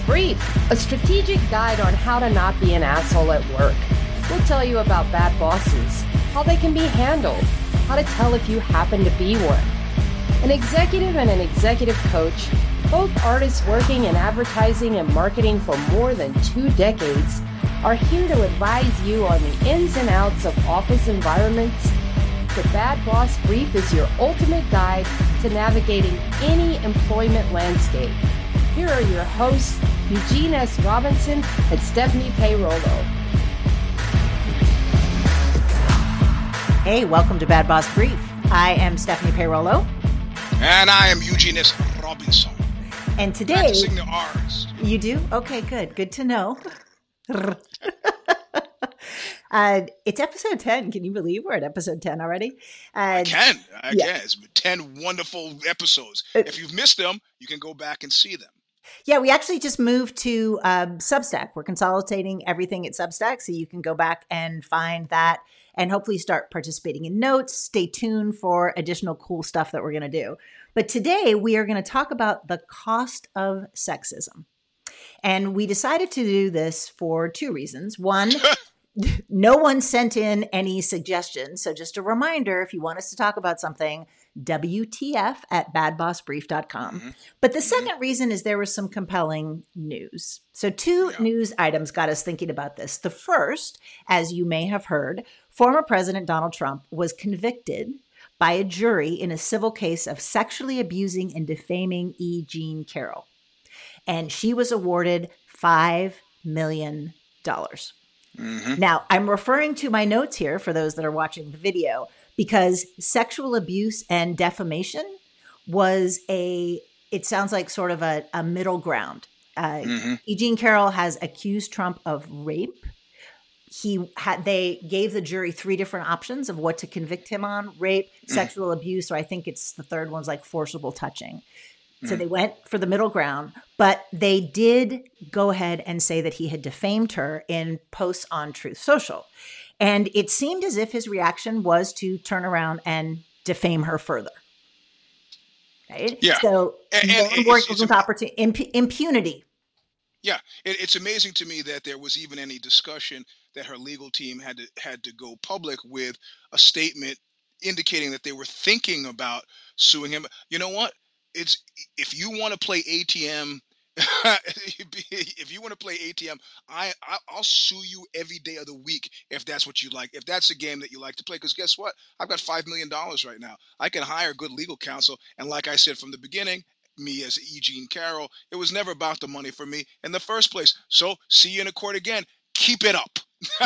Brief, a strategic guide on how to not be an asshole at work. We'll tell you about bad bosses, how they can be handled, how to tell if you happen to be one. An executive and an executive coach, both artists working in advertising and marketing for more than two decades, are here to advise you on the ins and outs of office environments. The Bad Boss Brief is your ultimate guide to navigating any employment landscape. Here are your hosts, Eugene S. Robinson and Stephanie Peirolo. Hey, welcome to Bad Boss Brief. I am Stephanie Peirolo. And I am Eugene S. Robinson. And today. Practicing the R's. You do? Okay, good. Good to know. uh, it's episode 10. Can you believe we're at episode 10 already? Uh, I can. I yeah. can. It's been 10 wonderful episodes. Uh, if you've missed them, you can go back and see them. Yeah, we actually just moved to um, Substack. We're consolidating everything at Substack, so you can go back and find that and hopefully start participating in notes. Stay tuned for additional cool stuff that we're going to do. But today we are going to talk about the cost of sexism. And we decided to do this for two reasons. One, no one sent in any suggestions. So, just a reminder if you want us to talk about something, WTF at badbossbrief.com. Mm-hmm. But the 2nd mm-hmm. reason is there was some compelling news. So, two yeah. news items got us thinking about this. The first, as you may have heard, former President Donald Trump was convicted by a jury in a civil case of sexually abusing and defaming E. Jean Carroll. And she was awarded $5 million. Mm-hmm. Now, I'm referring to my notes here for those that are watching the video because sexual abuse and defamation was a, it sounds like sort of a, a middle ground. Uh, mm-hmm. Eugene Carroll has accused Trump of rape. He had they gave the jury three different options of what to convict him on: rape, mm. sexual abuse, or I think it's the third one's like forcible touching. So mm. they went for the middle ground, but they did go ahead and say that he had defamed her in posts on Truth Social. And it seemed as if his reaction was to turn around and defame her further. Right? Yeah. So and, and it's, it's, opportunity, imp- impunity. Yeah, it, it's amazing to me that there was even any discussion that her legal team had to had to go public with a statement indicating that they were thinking about suing him. You know what? It's if you want to play ATM if you want to play ATM, I, I will sue you every day of the week if that's what you like. If that's a game that you like to play, because guess what? I've got five million dollars right now. I can hire good legal counsel, and like I said from the beginning, me as Eugene Carroll, it was never about the money for me in the first place. So see you in a court again. Keep it up.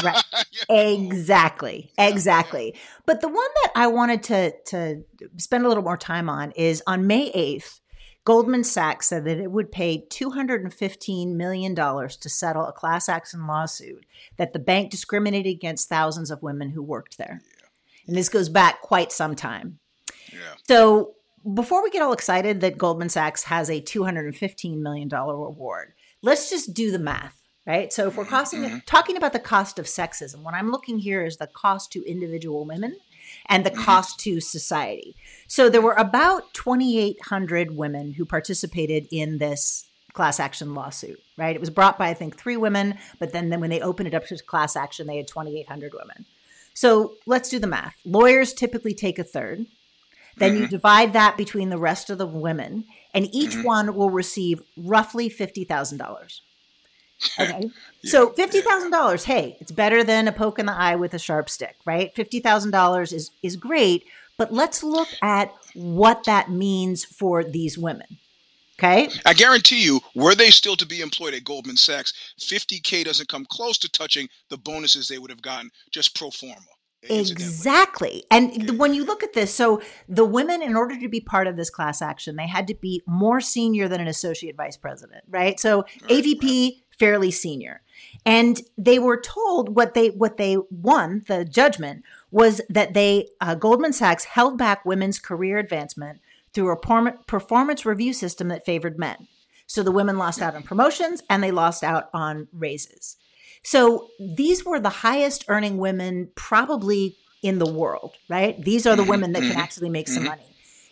right. Exactly. Exactly. But the one that I wanted to to spend a little more time on is on May 8th, Goldman Sachs said that it would pay $215 million to settle a class action lawsuit that the bank discriminated against thousands of women who worked there. Yeah. And this goes back quite some time. Yeah. So before we get all excited that Goldman Sachs has a $215 million reward, let's just do the math. Right. So if we're costing, mm-hmm. talking about the cost of sexism, what I'm looking here is the cost to individual women and the mm-hmm. cost to society. So there were about 2,800 women who participated in this class action lawsuit, right? It was brought by, I think, three women, but then, then when they opened it up to class action, they had 2,800 women. So let's do the math. Lawyers typically take a third. Then mm-hmm. you divide that between the rest of the women, and each mm-hmm. one will receive roughly $50,000. Okay. yeah, so fifty thousand dollars, hey, it's better than a poke in the eye with a sharp stick, right? Fifty thousand dollars is is great, but let's look at what that means for these women. Okay. I guarantee you, were they still to be employed at Goldman Sachs, 50K doesn't come close to touching the bonuses they would have gotten just pro forma. Exactly. And when you look at this, so the women, in order to be part of this class action, they had to be more senior than an associate vice president, right? So right, AVP, right fairly senior. And they were told what they what they won the judgment was that they uh, Goldman Sachs held back women's career advancement through a performance review system that favored men. So the women lost out on promotions and they lost out on raises. So these were the highest earning women probably in the world, right? These are the women that can mm-hmm. actually make some mm-hmm. money.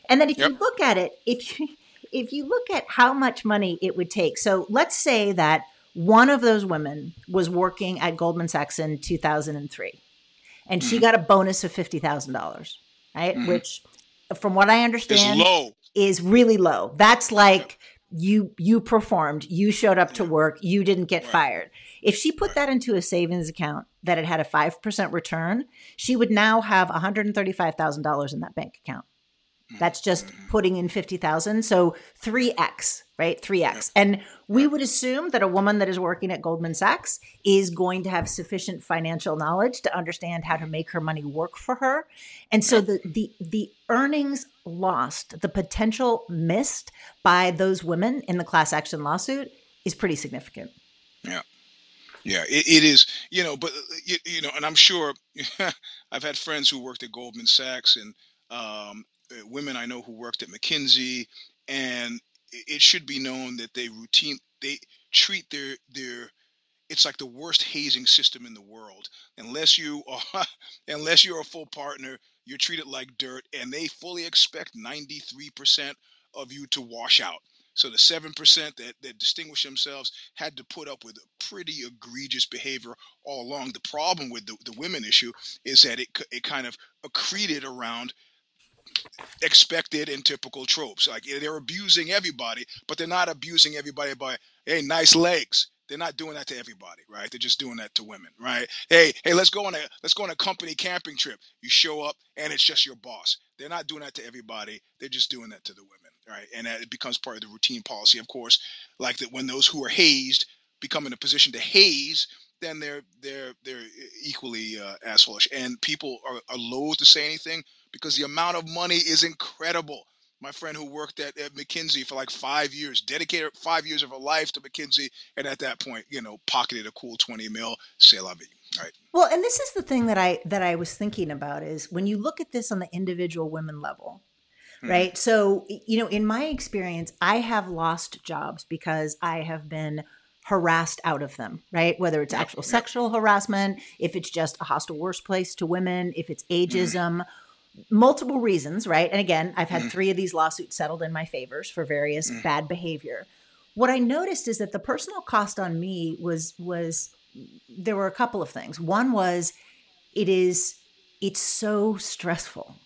And then if you look at it, if you if you look at how much money it would take, so let's say that one of those women was working at Goldman Sachs in 2003 and she got a bonus of $50,000, right? Mhm. Which from what I understand low. is really low. That's like you you performed, you showed up to work, you didn't get Right. fired. If she put Right. that into a savings account that had had a 5% return, she would now have $135,000 in that bank account. That's just putting in 50,000. So 3x, right? 3x. And we would assume that a woman that is working at Goldman Sachs is going to have sufficient financial knowledge to understand how to make her money work for her. And so the the the earnings lost, the potential missed by those women in the class action lawsuit is pretty significant. Yeah, Yeah, it, it is. You know, but you, you know, and I'm sure I've had friends who worked at Goldman Sachs and um, Uh, women I know who worked at McKinsey, and it, should be known that they routine they treat their their it's like the worst hazing system in the world. Unless you are unless you're a full partner, you're treated like dirt, and they fully expect 93% of you to wash out. So the seven percent that, that distinguish themselves had to put up with a pretty egregious behavior all along. The problem with the, the women issue is that it it kind of accreted around expected and typical tropes. Like they're abusing everybody, but they're not abusing everybody by hey, nice legs. They're not doing that to everybody, right? They're just doing that to women, right? Hey, hey, let's go on a let's go on a company camping trip. You show up and it's just your boss. They're not doing that to everybody. They're just doing that to the women, right? And that it becomes part of the routine policy, of course. Like that when those who are hazed become in a position to haze, then they're they're they're equally uh, assholeish. And people are, are loath to say anything because the amount of money is incredible. My friend who worked at, at McKinsey for like five years, dedicated five years of her life to McKinsey, and at that point, you know, pocketed a cool twenty mil. C'est la vie, right? Well, and this is the thing that I that I was thinking about is when you look at this on the individual women level, Mhm. right? So, you know, in my experience, I have lost jobs because I have been harassed out of them, right? Whether it's actual sexual harassment, if it's just a hostile workplace to women, if it's Mm. ageism, multiple reasons, right? And again, I've had Mhm. three of these lawsuits settled in my favors for various Mm. bad behavior. What I noticed is that the personal cost on me was was there were a couple of things. One was it is it's so stressful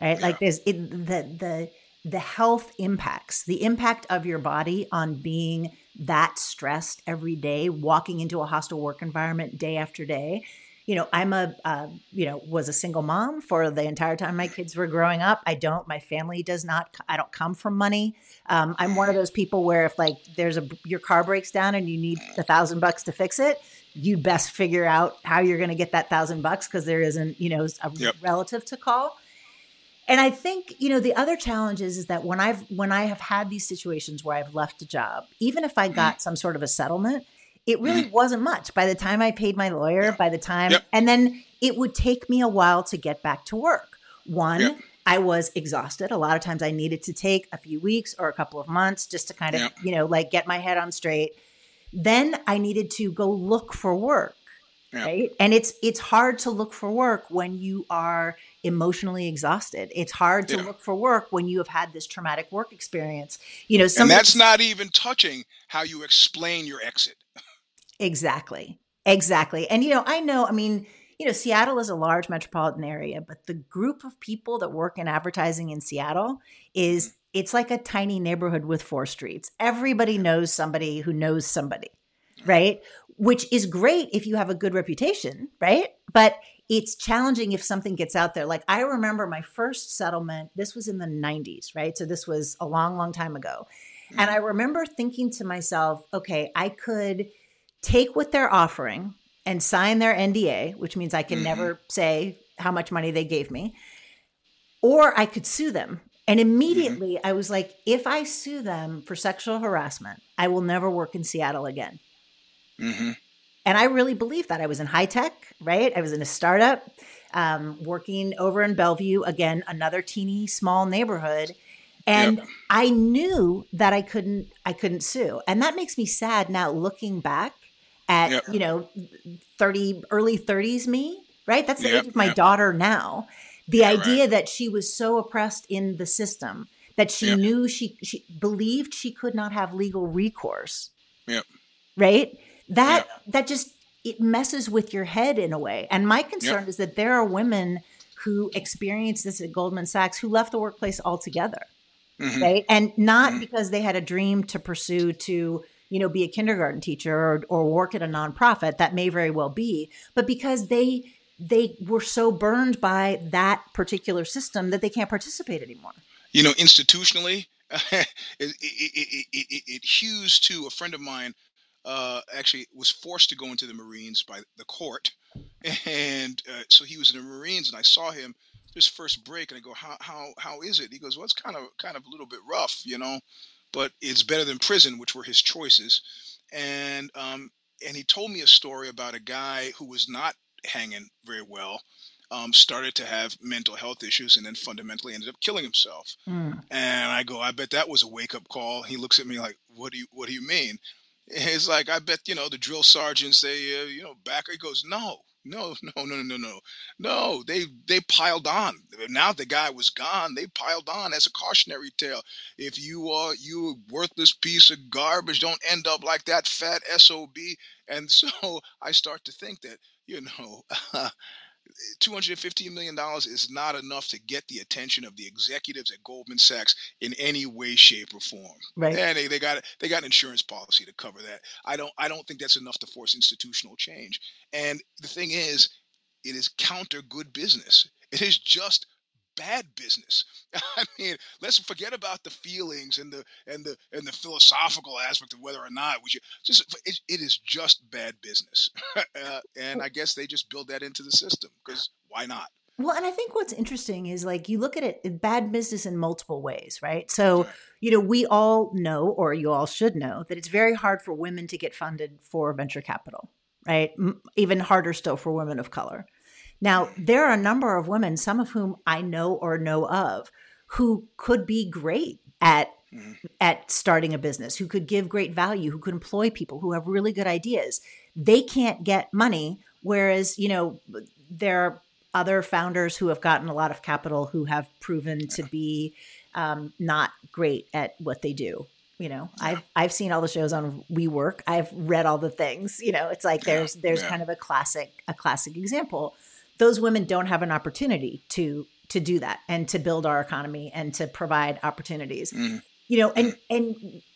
right Yeah. like there's it, the the the health impacts the impact of your body on being that stressed every day walking into a hostile work environment day after day you know i'm a uh, you know was a single mom for the entire time my kids were growing up. I don't my family does not i don't come from money. Um, i'm one of those people where if like there's a your car breaks down and you need a thousand bucks to fix it you best figure out how you're going to get that thousand bucks because there isn't you know a Yep. relative to call. And i think you know the other challenge is, is that when i've when i have had these situations where i've left a job even if i got some sort of a settlement it really wasn't much by the time i paid my lawyer Yep. by the time Yep. and then it would take me a while to get back to work one Yep. i was exhausted a lot of times i needed to take a few weeks or a couple of months just to kind of Yep. you know like get my head on straight then i needed to go look for work Yeah. right and it's it's hard to look for work when you are emotionally exhausted it's hard to Yeah. look for work when you have had this traumatic work experience you know And that's not even touching how you explain your exit. exactly. Exactly. And you know i know i mean you know seattle is a large metropolitan area but the group of people that work in advertising in seattle is mm. it's like a tiny neighborhood with four streets. Everybody knows somebody who knows somebody right? Which is great if you have a good reputation right? But it's challenging if something gets out there. Like i remember my first settlement this was in the 90s right? So this was a long long time ago. And mm. i remember thinking to myself okay i could take what they're offering and sign their NDA, which means I can Mhm. never say how much money they gave me, or I could sue them. And immediately I was like, if I sue them for sexual harassment, I will never work in Seattle again. hmm And I really believe that. I was in high tech, right? I was in a startup, um, working over in Bellevue, again, another teeny small neighborhood. And Yep. I knew that I couldn't I couldn't sue. And that makes me sad now looking back at, Yep. you know, 30 early 30s me, right? That's the Yep, age of my yep. daughter now. The Yeah, right. idea that she was so oppressed in the system that she knew she she believed she could not have legal recourse. Yep. Right? That that just it messes with your head in a way. And my concern is that there are women who experienced this at Goldman Sachs who left the workplace altogether. Mhm. Right? And not Mhm. because they had a dream to pursue to you know, be a kindergarten teacher or, or work at a nonprofit. That may very well be, but because they they were so burned by that particular system that they can't participate anymore. you know, institutionally, it, it, it, it, hews to a friend of mine. Uh, actually, was forced to go into the Marines by the court, and uh, so he was in the Marines, and I saw him his first break, and I go, "How how how is it?" He goes, "Well, it's kind of kind of a little bit rough, you know, but it's better than prison, which were his choices." And um, and he told me a story about a guy who was not hanging very well, um, started to have mental health issues, and then fundamentally ended up killing himself. Mm. And I go, I bet that was a wake up call. He looks at me like, what do you, what do you mean? It's like, I bet, you know, the drill sergeants, they, uh, you know, back, he goes, no, no, no, no, no, no, no. They, they piled on. Now the guy was gone. They piled on as a cautionary tale. If you are, you a worthless piece of garbage, don't end up like that fat SOB. And so I start to think that, you know, $215 million is not enough to get the attention of the executives at Goldman Sachs in any way, shape, or form. Right. And they, they got they got an insurance policy to cover that. I don't I don't think that's enough to force institutional change. And the thing is, it is counter good business. It is just bad business. I mean, let's forget about the feelings and the and the and the philosophical aspect of whether or not we should. Just it, it is just bad business, uh, and I guess they just build that into the system because why not? Well, and I think what's interesting is like you look at it bad business in multiple ways, right? So, you know, we all know, or you all should know, that it's very hard for women to get funded for venture capital, right? Even harder still for women of color. Now, there are a number of women, some of whom I know or know of, who could be great at Mhm. at starting a business, who could give great value, who could employ people, who have really good ideas. They can't get money, whereas you know there are other founders who have gotten a lot of capital who have proven to be um, not great at what they do. You know, I've I've seen all the shows on WeWork. I've read all the things. You know, it's like there's there's yeah. kind of a classic a classic example. Those women don't have an opportunity to to do that and to build our economy and to provide opportunities Mhm. you know and and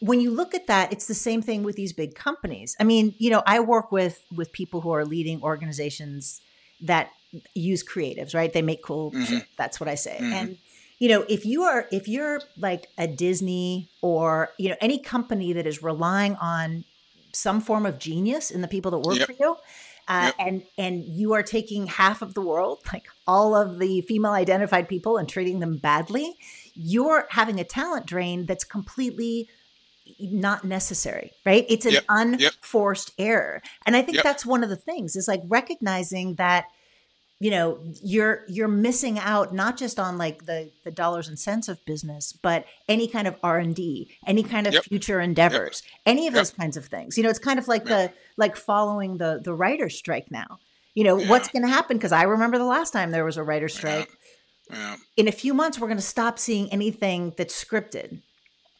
when you look at that it's the same thing with these big companies i mean you know i work with with people who are leading organizations that use creatives right they make cool Mhm. shit. that's what i say Mhm. and you know if you are if you're like a disney or you know any company that is relying on some form of genius in the people that work Yep. for you uh, Yep. and and you are taking half of the world like all of the female identified people and treating them badly you're having a talent drain that's completely not necessary right it's an Yep. Yep. unforced error and i think Yep. that's one of the things is like recognizing that you know you're you're missing out not just on like the the dollars and cents of business but any kind of r&d any kind of Yep. future endeavors any of Yep. those kinds of things you know it's kind of like Yep. the like following the the writer's strike now you know Yeah. what's going to happen because i remember the last time there was a writer's Yeah. strike Yeah. in a few months we're going to stop seeing anything that's scripted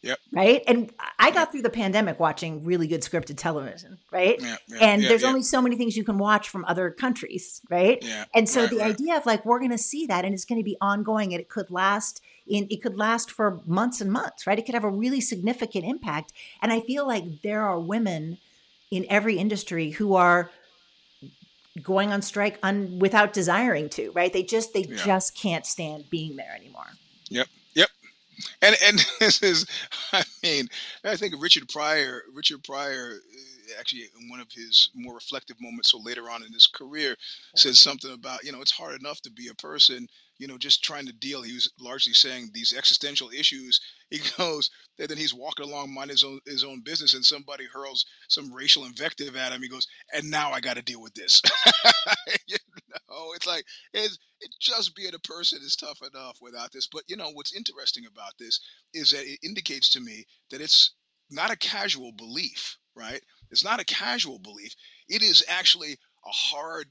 Yep. right and i got through the pandemic watching really good scripted television right Yeah. yeah, and there's only so many things you can watch from other countries right and so Right, the right. idea of like we're going to see that and it's going to be ongoing and it could last in it could last for months and months right it could have a really significant impact and i feel like there are women in every industry who are going on strike un, without desiring to right they just they just can't stand being there anymore Yep. Yep. And and this is, I mean, I think Richard Pryor, Richard Pryor, uh, actually in one of his more reflective moments, so later on in his career, says something about you know it's hard enough to be a person, you know, just trying to deal. He was largely saying these existential issues. He goes, and then he's walking along, minding his own his own business, and somebody hurls some racial invective at him. He goes, and now I got to deal with this. you know, it's like it's it just being a person is tough enough without this. But you know what's interesting about this is that it indicates to me that it's not a casual belief, right? It's not a casual belief. It is actually a hard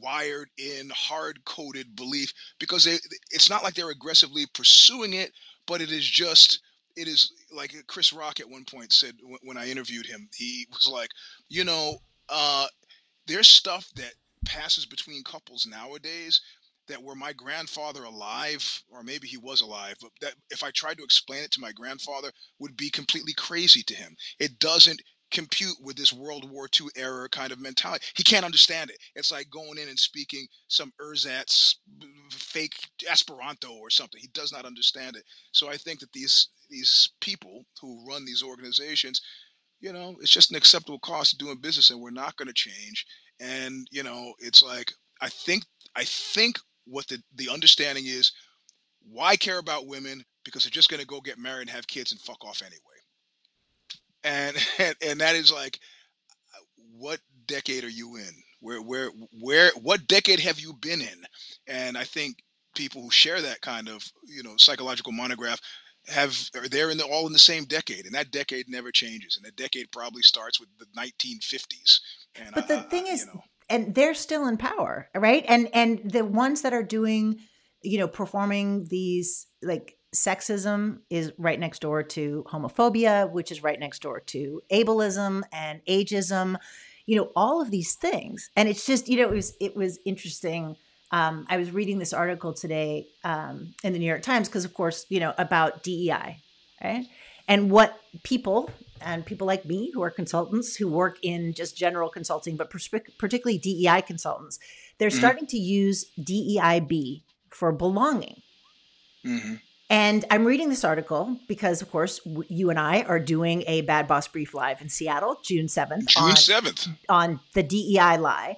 wired in hard coded belief because it's not like they're aggressively pursuing it but it is just it is like Chris Rock at one point said when I interviewed him, he was like, you know, uh, there's stuff that passes between couples nowadays that were my grandfather alive, or maybe he was alive, but that if I tried to explain it to my grandfather, would be completely crazy to him. It doesn't compute with this World War II era kind of mentality. He can't understand it. It's like going in and speaking some ersatz fake Esperanto or something. He does not understand it. So I think that these these people who run these organizations, you know, it's just an acceptable cost of doing business, and we're not going to change. And you know, it's like I think I think what the the understanding is. Why care about women? Because they're just going to go get married and have kids and fuck off anyway and and, and that is like what decade are you in where where where what decade have you been in and i think people who share that kind of you know psychological monograph have they're in the, all in the same decade and that decade never changes and that decade probably starts with the 1950s and but the thing uh, is you know, and they're still in power right and and the ones that are doing you know performing these like sexism is right next door to homophobia, which is right next door to ableism and ageism, you know, all of these things. And it's just, you know, it was it was interesting. Um, I was reading this article today um, in the New York Times because, of course, you know, about DEI, right? And what people and people like me who are consultants who work in just general consulting, but particularly DEI consultants, they're mm-hmm. starting to use DEIB for belonging. Mm-hmm. And I'm reading this article because, of course, you and I are doing a Bad Boss Brief Live in Seattle, June 7th. June on, 7th. On the DEI lie.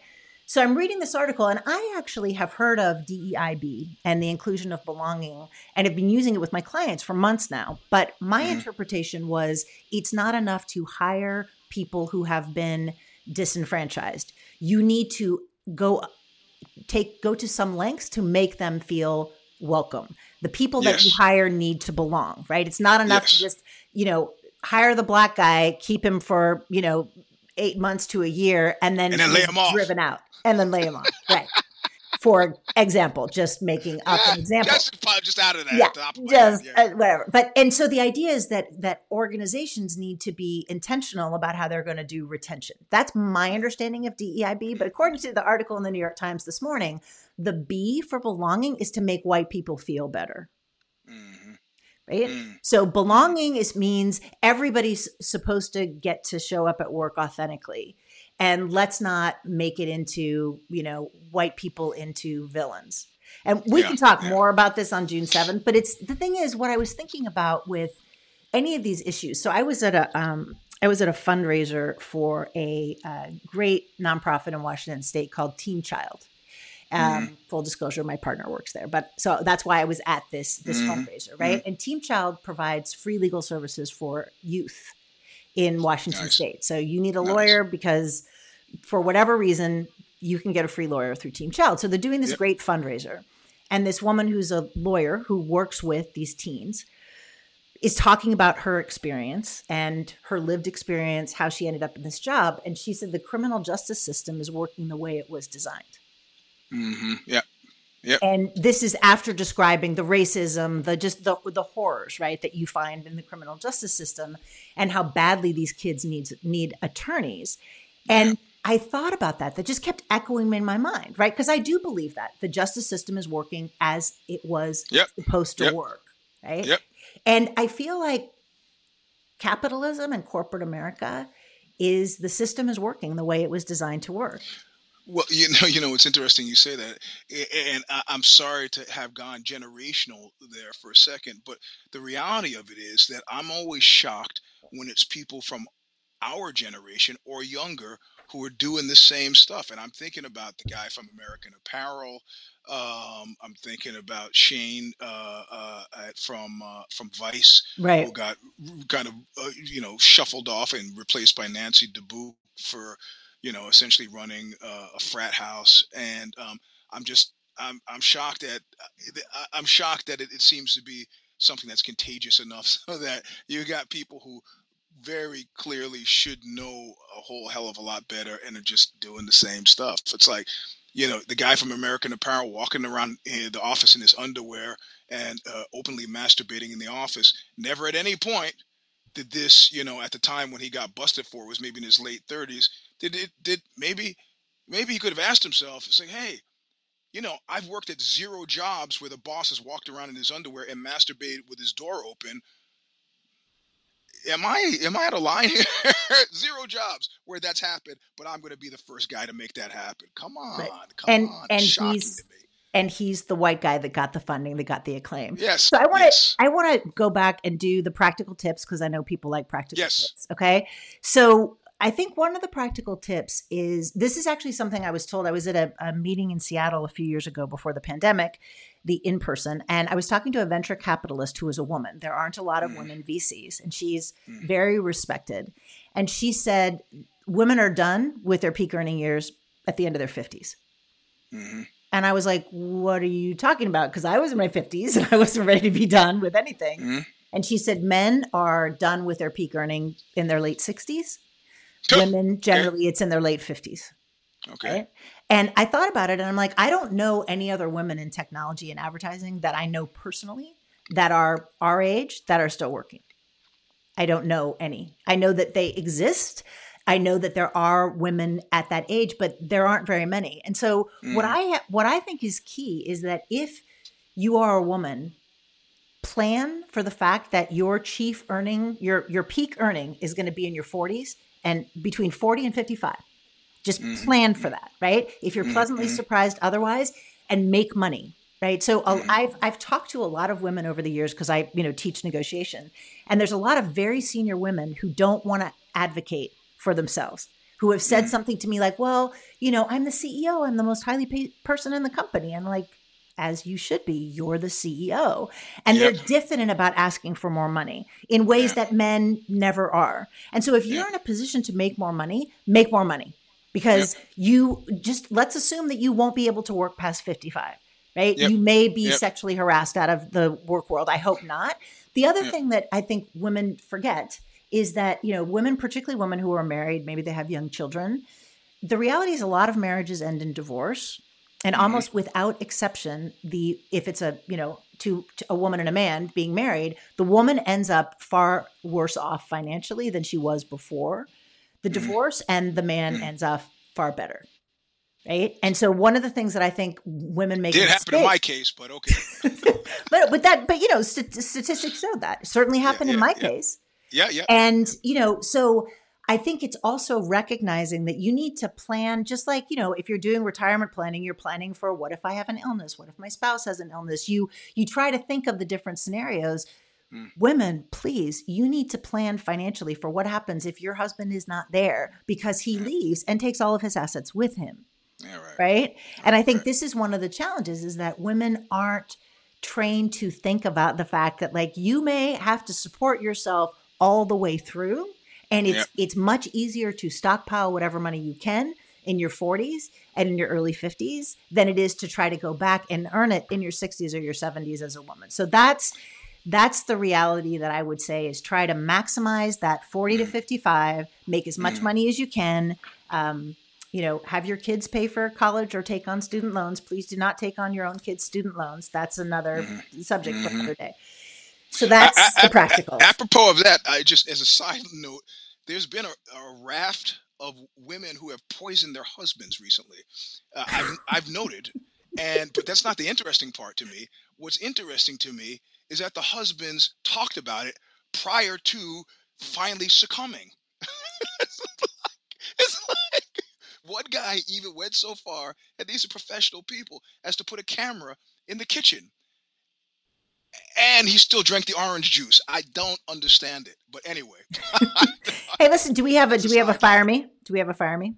So I'm reading this article, and I actually have heard of DEIB and the inclusion of belonging and have been using it with my clients for months now. But my mm-hmm. interpretation was it's not enough to hire people who have been disenfranchised. You need to go take go to some lengths to make them feel welcome. The people that yes. you hire need to belong, right? It's not enough yes. to just, you know, hire the black guy, keep him for, you know, eight months to a year, and then, and then lay him off. driven out, and then lay him off. Right. For example, just making up an example. Just, just out of that. Yeah, just yeah. Uh, whatever. But and so the idea is that that organizations need to be intentional about how they're going to do retention. That's my understanding of DEIB. But according to the article in the New York Times this morning, the B for belonging is to make white people feel better. Mm-hmm. Right? Mm. So belonging is means everybody's supposed to get to show up at work authentically. And let's not make it into, you know, white people into villains. And we yeah, can talk yeah. more about this on June 7th, but it's the thing is what I was thinking about with any of these issues. So I was at a um I was at a fundraiser for a uh, great nonprofit in Washington State called Team Child. Um, mm-hmm. Full disclosure, my partner works there, but so that's why I was at this this mm-hmm. fundraiser, right? Mm-hmm. And Team Child provides free legal services for youth in Washington nice. State. So you need a nice. lawyer because for whatever reason you can get a free lawyer through Team Child. So they're doing this yep. great fundraiser, and this woman who's a lawyer who works with these teens is talking about her experience and her lived experience, how she ended up in this job. And she said the criminal justice system is working the way it was designed. Mm-hmm. Yeah. Yep. And this is after describing the racism, the just the the horrors, right, that you find in the criminal justice system, and how badly these kids need need attorneys. And. I thought about that. That just kept echoing in my mind, right? Because I do believe that the justice system is working as it was yep. supposed to work, right? Yep. And I feel like capitalism and corporate America is the system is working the way it was designed to work. Well, you know, you know, it's interesting you say that, and I'm sorry to have gone generational there for a second, but the reality of it is that I'm always shocked when it's people from our generation or younger who are doing the same stuff. And I'm thinking about the guy from American Apparel. Um, I'm thinking about Shane uh, uh, from uh, from Vice, right. who got kind of uh, you know shuffled off and replaced by Nancy Dubuc for you know, essentially running uh, a frat house. And um, I'm just, I'm, I'm shocked at, uh, I'm shocked that it, it seems to be something that's contagious enough so that you got people who very clearly should know a whole hell of a lot better and are just doing the same stuff. It's like, you know, the guy from American Apparel walking around the office in his underwear and uh, openly masturbating in the office. Never at any point did this, you know, at the time when he got busted for it was maybe in his late 30s. Did it? Did maybe maybe he could have asked himself, saying, "Hey, you know, I've worked at zero jobs where the boss has walked around in his underwear and masturbated with his door open am I am I out of line here? Zero jobs where that's happened, but I'm going to be the first guy to make that happen. Come on, right. come and, on. And he's and he's the white guy that got the funding, that got the acclaim. Yes. So I want to yes. I want to go back and do the practical tips because I know people like practical yes. tips. Okay, so I think one of the practical tips is this is actually something I was told. I was at a, a meeting in Seattle a few years ago before the pandemic, the in person, and I was talking to a venture capitalist who is a woman. There aren't a lot of mm. women VCs, and she's mm. very respected. And she said women are done with their peak earning years at the end of their 50s. Mm-hmm. And I was like, what are you talking about? Because I was in my 50s and I wasn't ready to be done with anything. Mm-hmm. And she said men are done with their peak earning in their late 60s Women generally, okay. it's in their late 50s. Okay. Right? And I thought about it and I'm like, I don't know any other women in technology and advertising that I know personally that are our age that are still working. I don't know any. I know that they exist. I know that there are women at that age, but there aren't very many. And so mm. what I what I think is key is that if you are a woman, plan for the fact that your chief earning, your your peak earning is going to be in your 40s and between 40 and 55. Just mm-hmm. plan for that, right? If you're pleasantly mm-hmm. surprised otherwise and make money, right? So mm-hmm. I've I've talked to a lot of women over the years because I, you know, teach negotiation. And there's a lot of very senior women who don't want to advocate for themselves who have said mm-hmm. something to me like, "Well, you know, I'm the CEO, I'm the most highly paid person in the company." And like, as you should be. You're the CEO. And yep. they're diffident about asking for more money in ways yeah. that men never are. And so if you're yeah. in a position to make more money, make more money because yep. you just let's assume that you won't be able to work past 55, right? Yep. You may be sexually harassed out of the work world. I hope not. The other mm. thing that I think women forget is that, you know, women, particularly women who are married, maybe they have young children, the reality is a lot of marriages end in divorce and mm-hmm. almost without exception the if it's a you know to, to, a woman and a man being married the woman ends up far worse off financially than she was before the mm-hmm. divorce and the man mm-hmm. ends up far better right and so one of the things that i think women make did happen in my case but okay but with that but you know st- statistics show that it certainly happened yeah, yeah, in my yeah. case yeah yeah and you know so I think it's also recognizing that you need to plan, just like, you know, if you're doing retirement planning, you're planning for what if I have an illness? What if my spouse has an illness? You you try to think of the different scenarios. Mm. Women, please, you need to plan financially for what happens if your husband is not there because he mm. leaves and takes all of his assets with him. Yeah, right. right? And I think right. this is one of the challenges is that women aren't trained to think about the fact that like you may have to support yourself all the way through and it's yep. it's much easier to stockpile whatever money you can in your 40s and in your early 50s than it is to try to go back and earn it in your 60s or your 70s as a woman. So that's that's the reality that I would say is try to maximize that 40 to mm. 55, make as much mm. money as you can. Um, you know, have your kids pay for college or take on student loans. Please do not take on your own kids' student loans. That's another mm-hmm. subject for mm-hmm. another day. So that's I, I, the practical. Apropos of that, I just as a side note, there's been a, a raft of women who have poisoned their husbands recently. Uh, I've, I've noted, and but that's not the interesting part to me. What's interesting to me is that the husbands talked about it prior to finally succumbing. it's, like, it's like one guy even went so far, and these are professional people, as to put a camera in the kitchen and he still drank the orange juice. I don't understand it, but anyway. hey, listen, do we have a do we have a fire me? Do we have a fire me?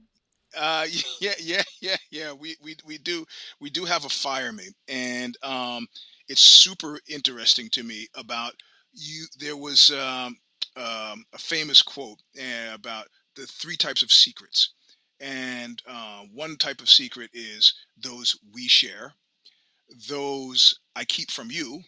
Uh, yeah, yeah, yeah, yeah. We we we do we do have a fire me, and um, it's super interesting to me about you. There was um, um a famous quote uh, about the three types of secrets, and uh, one type of secret is those we share, those I keep from you,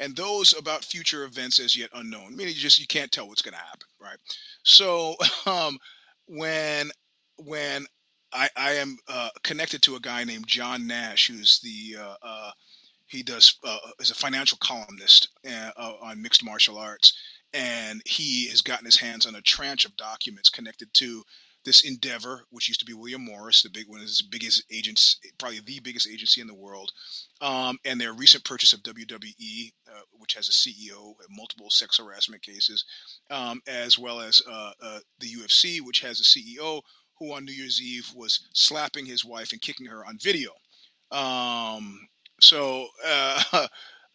and those about future events as yet unknown. Meaning, you just you can't tell what's going to happen, right? So, um, when when I, I am uh, connected to a guy named John Nash, who's the uh, uh, he does uh, is a financial columnist uh, on mixed martial arts, and he has gotten his hands on a tranche of documents connected to this endeavor, which used to be William Morris, the big one, biggest agents, probably the biggest agency in the world, um, and their recent purchase of WWE, uh, which has a CEO, multiple sex harassment cases, um, as well as uh, uh, the UFC, which has a CEO who on New Year's Eve was slapping his wife and kicking her on video. Um, so, uh,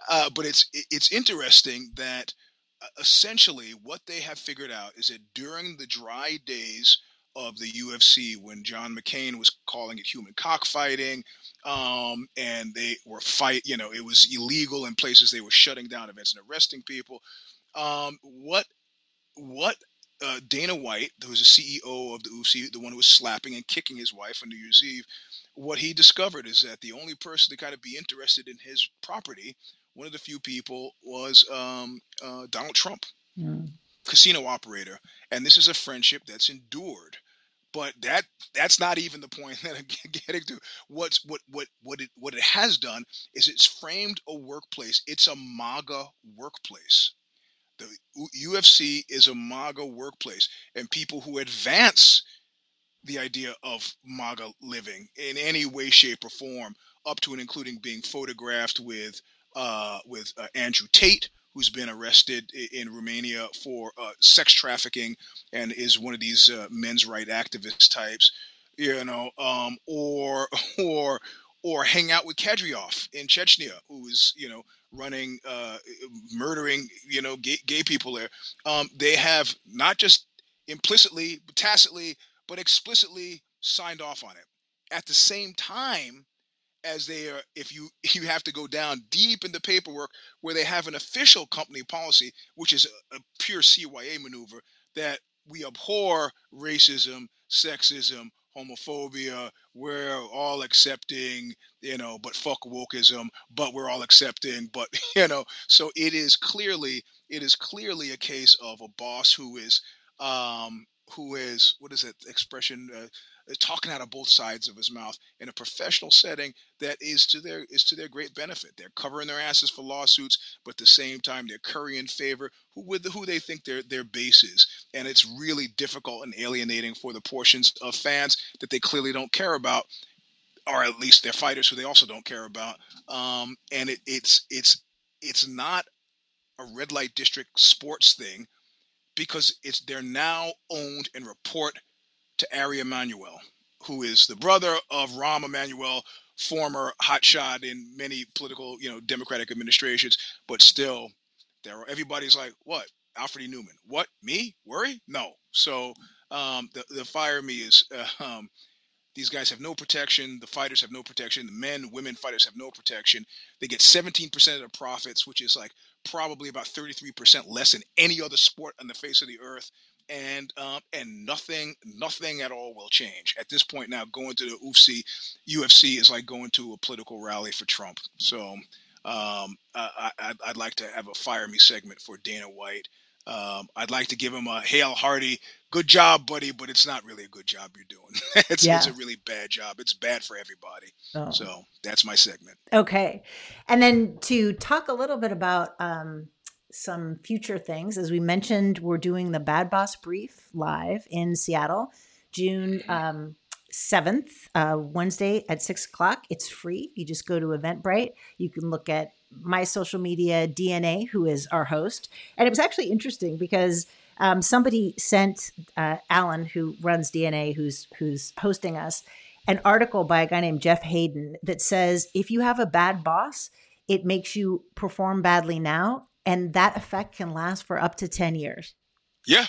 uh, but it's it's interesting that uh, essentially what they have figured out is that during the dry days of the UFC, when John McCain was calling it human cockfighting, um, and they were fight, you know, it was illegal in places they were shutting down events and arresting people. Um, what what uh, Dana White, who was the CEO of the UFC, the one who was slapping and kicking his wife on New Year's Eve, what he discovered is that the only person to kind of be interested in his property, one of the few people, was um, uh, Donald Trump, mm. casino operator, and this is a friendship that's endured. But that that's not even the point that I'm getting to. What's what what what it what it has done is it's framed a workplace. It's a MAGA workplace the UFC is a MAGA workplace, and people who advance the idea of MAGA living in any way, shape, or form, up to and including being photographed with uh, with uh, Andrew Tate, who's been arrested in Romania for uh, sex trafficking and is one of these uh, men's right activist types, you know, um, or or or hang out with Kadyrov in Chechnya, who is you know running, uh, murdering, you know, gay, gay people there. Um, they have not just implicitly, tacitly, but explicitly signed off on it. At the same time, as they are, if you you have to go down deep in the paperwork where they have an official company policy, which is a, a pure CYA maneuver that we abhor racism, sexism, homophobia. We're all accepting, you know, but fuck wokeism, but we're all accepting, but you know, so it is clearly it is clearly a case of a boss who is um who is what is that expression uh, talking out of both sides of his mouth in a professional setting that is to their is to their great benefit. They're covering their asses for lawsuits, but at the same time they're currying favor who with who they think their their base is, and it's really difficult and alienating for the portions of fans that they clearly don't care about, or at least their fighters who they also don't care about. Um, and it, it's it's it's not a red light district sports thing because it's they're now owned and report to Ari Emanuel, who is the brother of Rahm Emanuel, former hotshot in many political, you know, Democratic administrations, but still, there are, everybody's like, what? Alfred E. Neuman. What? Me? Worry? No. So um, the the fire me is uh, um, these guys have no protection. The fighters have no protection. The men, women fighters have no protection. They get 17% of the profits, which is like probably about 33% less than any other sport on the face of the earth and um, and nothing nothing at all will change. At this point now going to the UFC UFC is like going to a political rally for Trump. So um, I, I, would like to have a fire me segment for Dana White. Um, I'd like to give him a hail hearty good job buddy but it's not really a good job you're doing. It's, yeah. it's a really bad job. It's bad for everybody. Oh. so that's my segment. Okay. And then to talk a little bit about um, some future things. As we mentioned, we're doing the Bad Boss Brief live in Seattle, June um, 7th, uh, Wednesday at 6 o'clock. It's free. You just go to Eventbrite. You can look at my social media, DNA, who is our host. And it was actually interesting because um, somebody sent uh, Alan, who runs DNA, who's who's hosting us, an article by a guy named Jeff Haden that says if you have a bad boss, it makes you perform badly now and that effect can last for up to 10 years. Yeah.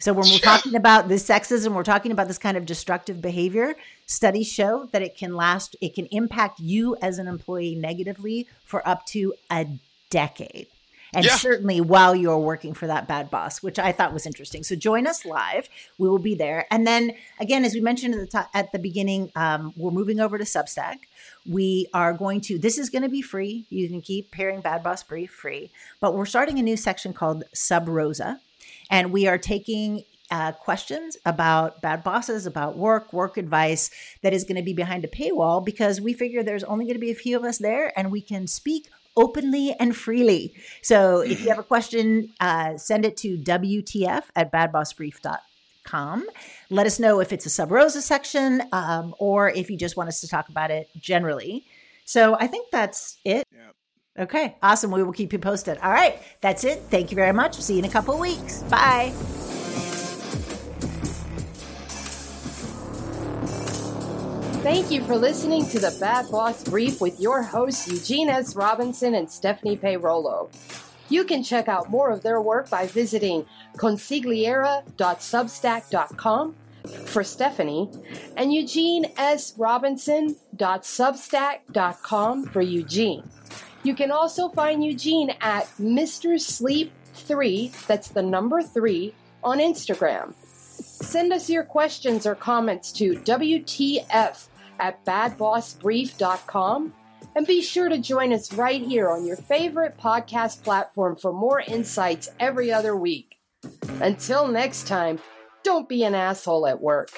So when we're yeah. talking about this sexism, we're talking about this kind of destructive behavior. Studies show that it can last, it can impact you as an employee negatively for up to a decade. And yeah. certainly while you're working for that bad boss, which I thought was interesting. So join us live. We will be there. And then again, as we mentioned at the top, at the beginning, um, we're moving over to Substack. We are going to, this is going to be free. You can keep pairing Bad Boss Brief free, but we're starting a new section called Sub Rosa. And we are taking uh, questions about bad bosses, about work, work advice that is going to be behind a paywall because we figure there's only going to be a few of us there and we can speak openly and freely. So if you have a question, uh, send it to WTF at badbossbrief.com. Let us know if it's a Sub Rosa section um, or if you just want us to talk about it generally. So I think that's it. Yeah. Okay, awesome. We will keep you posted. All right, that's it. Thank you very much. See you in a couple of weeks. Bye. Thank you for listening to the Bad Boss Brief with your hosts Eugene S. Robinson and Stephanie Peirolo. You can check out more of their work by visiting consigliera.substack.com for Stephanie and Eugene S. Robinson.substack.com for Eugene. You can also find Eugene at Mr. Sleep 3, that's the number 3, on Instagram. Send us your questions or comments to WTF at badbossbrief.com. And be sure to join us right here on your favorite podcast platform for more insights every other week. Until next time, don't be an asshole at work.